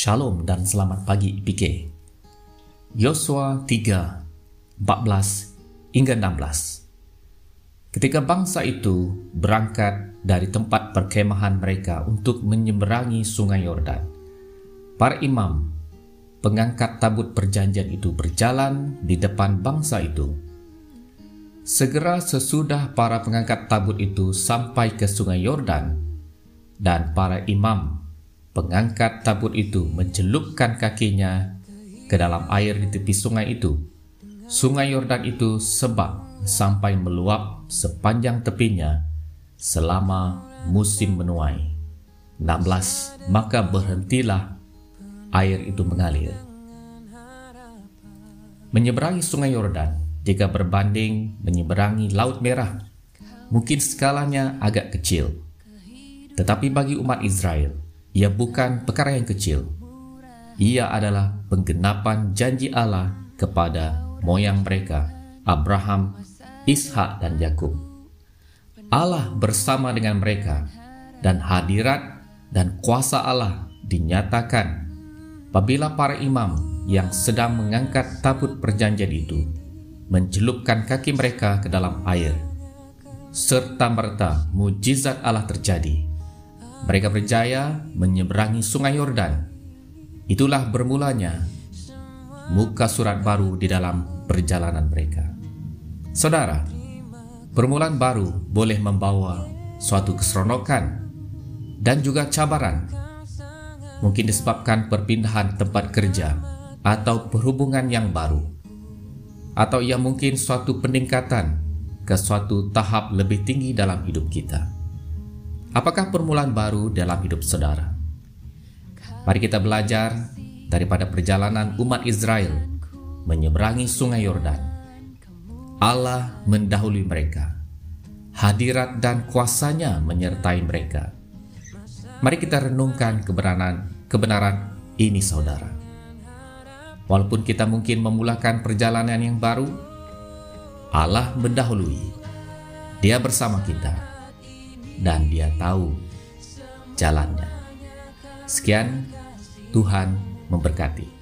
Shalom dan selamat pagi PK. Yosua 3, 14 hingga 16. Ketika bangsa itu berangkat dari tempat perkemahan mereka untuk menyeberangi sungai Yordan, para imam pengangkat tabut perjanjian itu berjalan di depan bangsa itu. Segera sesudah para pengangkat tabut itu sampai ke sungai Yordan, dan para imam Pengangkat tabut itu mencelupkan kakinya ke dalam air di tepi sungai itu. Sungai Yordan itu sebab sampai meluap sepanjang tepinya selama musim menuai. 16. Maka berhentilah air itu mengalir. Menyeberangi sungai Yordan jika berbanding menyeberangi Laut Merah, mungkin skalanya agak kecil. Tetapi bagi umat Israel, ia bukan perkara yang kecil. Ia adalah penggenapan janji Allah kepada moyang mereka, Abraham, Ishak, dan Yakub. Allah bersama dengan mereka, dan hadirat dan kuasa Allah dinyatakan apabila para imam yang sedang mengangkat tabut perjanjian itu mencelupkan kaki mereka ke dalam air. Serta merta mujizat Allah terjadi mereka berjaya menyeberangi sungai Yordan. Itulah bermulanya muka surat baru di dalam perjalanan mereka. Saudara, permulaan baru boleh membawa suatu keseronokan dan juga cabaran. Mungkin disebabkan perpindahan tempat kerja atau perhubungan yang baru. Atau ia mungkin suatu peningkatan ke suatu tahap lebih tinggi dalam hidup kita. Apakah permulaan baru dalam hidup saudara? Mari kita belajar daripada perjalanan umat Israel menyeberangi sungai Yordan. Allah mendahului mereka. Hadirat dan kuasanya menyertai mereka. Mari kita renungkan kebenaran kebenaran ini saudara. Walaupun kita mungkin memulakan perjalanan yang baru, Allah mendahului. Dia bersama kita dan dia tahu jalannya. Sekian, Tuhan memberkati.